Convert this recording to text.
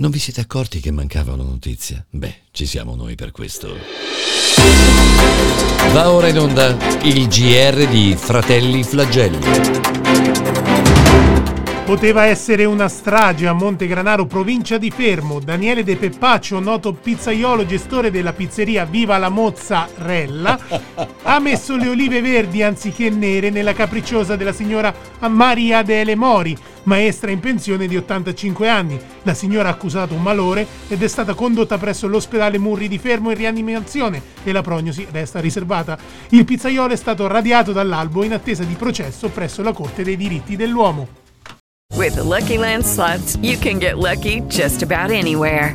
non vi siete accorti che mancava una notizia? Beh, ci siamo noi per questo. Va ora in onda il GR di Fratelli Flagelli. Poteva essere una strage a Montegranaro, provincia di Fermo. Daniele De Peppaccio, noto pizzaiolo gestore della pizzeria Viva la Mozzarella, ha messo le olive verdi anziché nere nella capricciosa della signora Maria Dele Mori, maestra in pensione di 85 anni. La signora ha accusato un malore ed è stata condotta presso l'ospedale Murri di Fermo in rianimazione e la prognosi resta riservata. Il pizzaiolo è stato radiato dall'albo in attesa di processo presso la Corte dei diritti dell'uomo. With the Lucky Land slots, you can get lucky just about anywhere.